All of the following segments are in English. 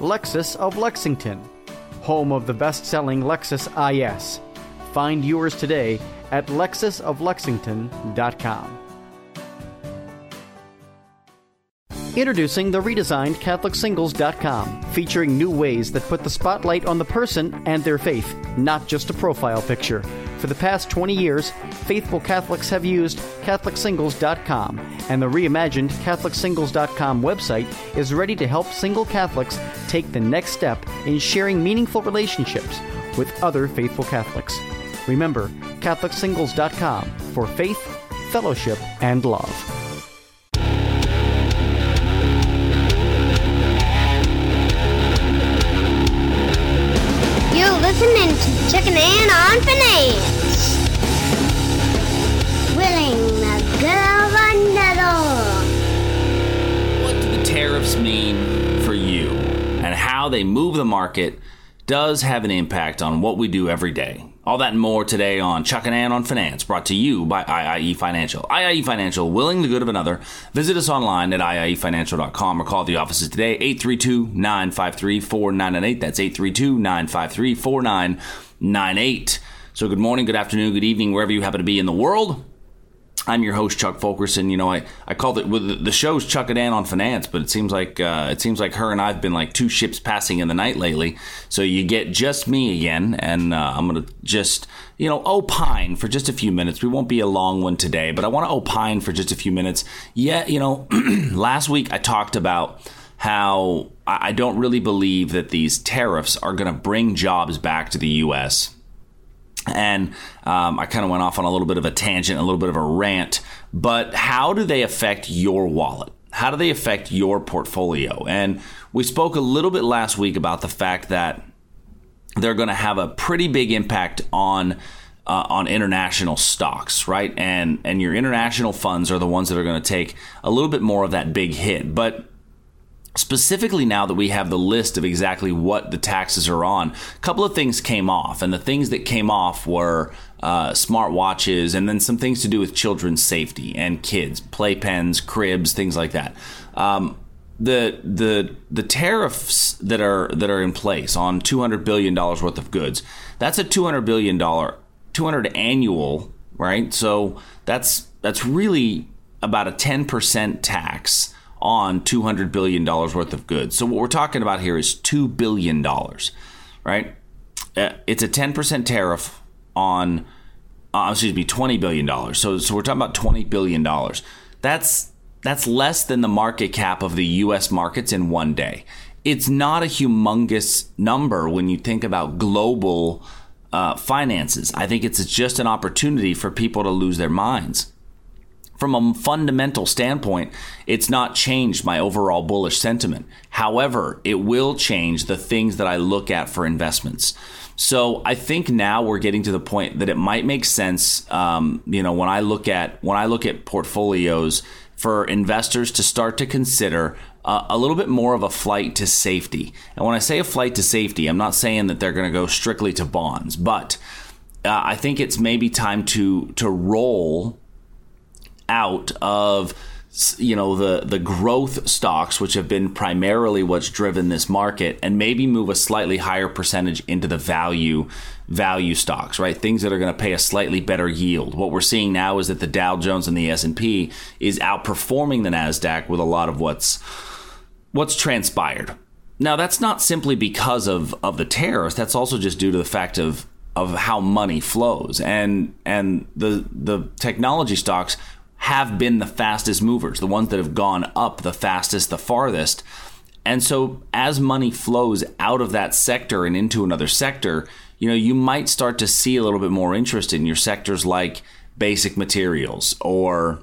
Lexus of Lexington, home of the best selling Lexus IS. Find yours today at lexusoflexington.com. Introducing the redesigned CatholicSingles.com, featuring new ways that put the spotlight on the person and their faith, not just a profile picture. For the past 20 years, faithful Catholics have used CatholicSingles.com, and the reimagined CatholicSingles.com website is ready to help single Catholics take the next step in sharing meaningful relationships with other faithful Catholics. Remember, CatholicSingles.com for faith, fellowship, and love. You're listening to Chuck and Ann on Finance. Tariffs mean for you and how they move the market does have an impact on what we do every day. All that and more today on Chuck and Ann on Finance, brought to you by IIE Financial. IIE Financial, willing the good of another. Visit us online at IIEFinancial.com or call the offices today, 832 953 4998. That's 832 953 4998. So, good morning, good afternoon, good evening, wherever you happen to be in the world. I'm your host Chuck Fulkerson. You know, I, I called it well, the show's Chuck and Ann on finance, but it seems like uh, it seems like her and I've been like two ships passing in the night lately. So you get just me again, and uh, I'm gonna just you know opine for just a few minutes. We won't be a long one today, but I want to opine for just a few minutes. Yeah, you know, last week I talked about how I don't really believe that these tariffs are going to bring jobs back to the U.S. And um, I kind of went off on a little bit of a tangent, a little bit of a rant. But how do they affect your wallet? How do they affect your portfolio? And we spoke a little bit last week about the fact that they're going to have a pretty big impact on uh, on international stocks, right? And and your international funds are the ones that are going to take a little bit more of that big hit. But specifically now that we have the list of exactly what the taxes are on, a couple of things came off, and the things that came off were uh, smart watches, and then some things to do with children's safety and kids, playpens, cribs, things like that. Um, the the the tariffs that are that are in place on two hundred billion dollars worth of goods. That's a two hundred billion dollar two hundred annual, right? So that's that's really about a ten percent tax on $200 billion worth of goods. So what we're talking about here is $2 billion, right? Uh, it's a 10% tariff on, uh, excuse me, $20 billion. So, so we're talking about $20 billion. That's, that's less than the market cap of the US markets in one day. It's not a humongous number when you think about global uh, finances. I think it's just an opportunity for people to lose their minds from a fundamental standpoint, it's not changed my overall bullish sentiment. However, it will change the things that I look at for investments. So I think now we're getting to the point that it might make sense. Um, you know, when I look at when I look at portfolios for investors to start to consider uh, a little bit more of a flight to safety. And when I say a flight to safety, I'm not saying that they're going to go strictly to bonds, but uh, I think it's maybe time to to roll out of you know the the growth stocks which have been primarily what's driven this market and maybe move a slightly higher percentage into the value value stocks right? Things that are going to pay a slightly better yield. What we're seeing now is that the Dow Jones and the S&P is outperforming the Nasdaq with a lot of what's what's transpired. Now that's not simply because of of the tariffs. That's also just due to the fact of of how money flows. And and the the technology stocks have been the fastest movers, the ones that have gone up the fastest, the farthest. And so as money flows out of that sector and into another sector, you know, you might start to see a little bit more interest in your sectors like basic materials or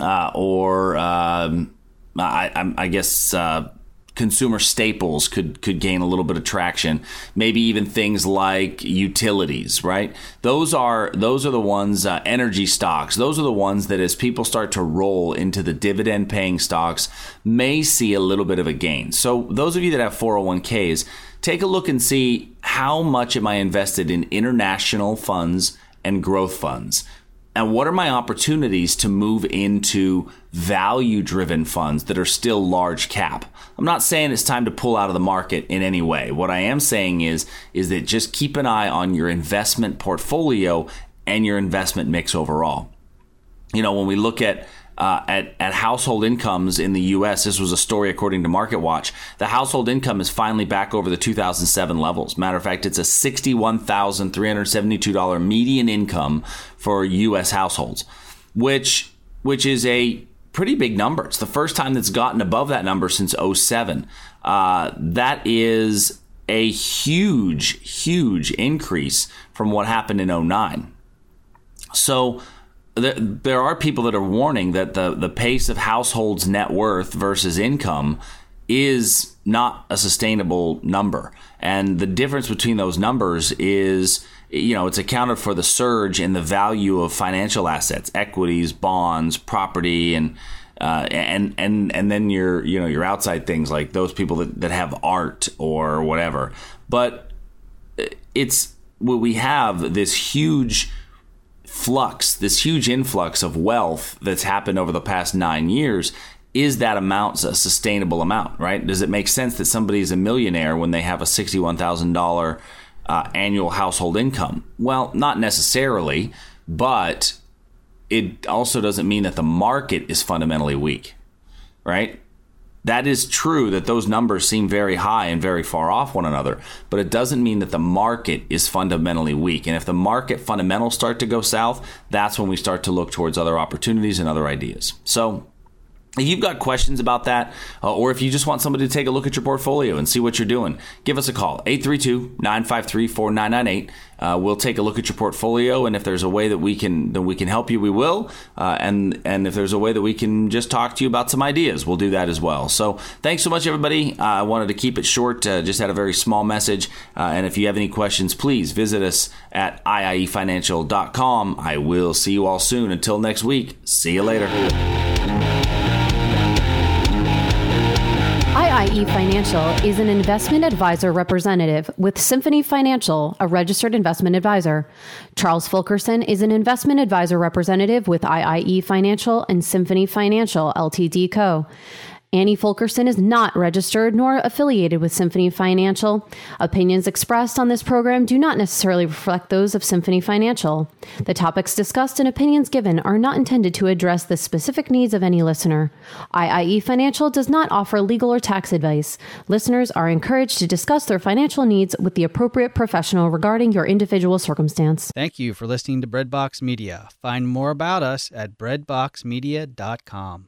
uh, or um, I, I, guess uh, consumer staples could could gain a little bit of traction. Maybe even things like utilities, right? Those are those are the ones uh, energy stocks. Those are the ones that as people start to roll into the dividend paying stocks may see a little bit of a gain. So those of you that have 401ks, take a look and see how much am I invested in international funds and growth funds and what are my opportunities to move into value driven funds that are still large cap? I'm not saying it's time to pull out of the market in any way. What I am saying is is that just keep an eye on your investment portfolio and your investment mix overall. You know, when we look at uh, at, at household incomes in the U.S. This was a story according to Market Watch. The household income is finally back over the 2007 levels. Matter of fact, it's a $61,372 median income for U.S. households, which which is a pretty big number. It's the first time that's gotten above that number since 07. Uh, that is a huge, huge increase from what happened in 09. So there, there are people that are warning that the, the pace of households' net worth versus income is not a sustainable number. And the difference between those numbers is, you know, it's accounted for the surge in the value of financial assets, equities, bonds, property, and uh, and and and then your you know your outside things like those people that, that have art or whatever. But it's what we have this huge flux, this huge influx of wealth that's happened over the past nine years, is that amount a sustainable amount, right? Does it make sense that somebody is a millionaire when they have a $61,000 uh, annual household income? Well, not necessarily, but it also doesn't mean that the market is fundamentally weak, right? That is true that those numbers seem very high and very far off one another, but it doesn't mean that the market is fundamentally weak. And if the market fundamentals start to go south, that's when we start to look towards other opportunities and other ideas. So if you've got questions about that, uh, or if you just want somebody to take a look at your portfolio and see what you're doing, give us a call 832 953 4998. Uh, we'll take a look at your portfolio, and if there's a way that we can that we can help you, we will. Uh, and and if there's a way that we can just talk to you about some ideas, we'll do that as well. So thanks so much, everybody. Uh, I wanted to keep it short. Uh, just had a very small message, uh, and if you have any questions, please visit us at iiefinancial.com. I will see you all soon. Until next week, see you later. IIE Financial is an investment advisor representative with Symphony Financial, a registered investment advisor. Charles Fulkerson is an investment advisor representative with IIE Financial and Symphony Financial Ltd Co. Annie Fulkerson is not registered nor affiliated with Symphony Financial. Opinions expressed on this program do not necessarily reflect those of Symphony Financial. The topics discussed and opinions given are not intended to address the specific needs of any listener. IIE Financial does not offer legal or tax advice. Listeners are encouraged to discuss their financial needs with the appropriate professional regarding your individual circumstance. Thank you for listening to Breadbox Media. Find more about us at breadboxmedia.com.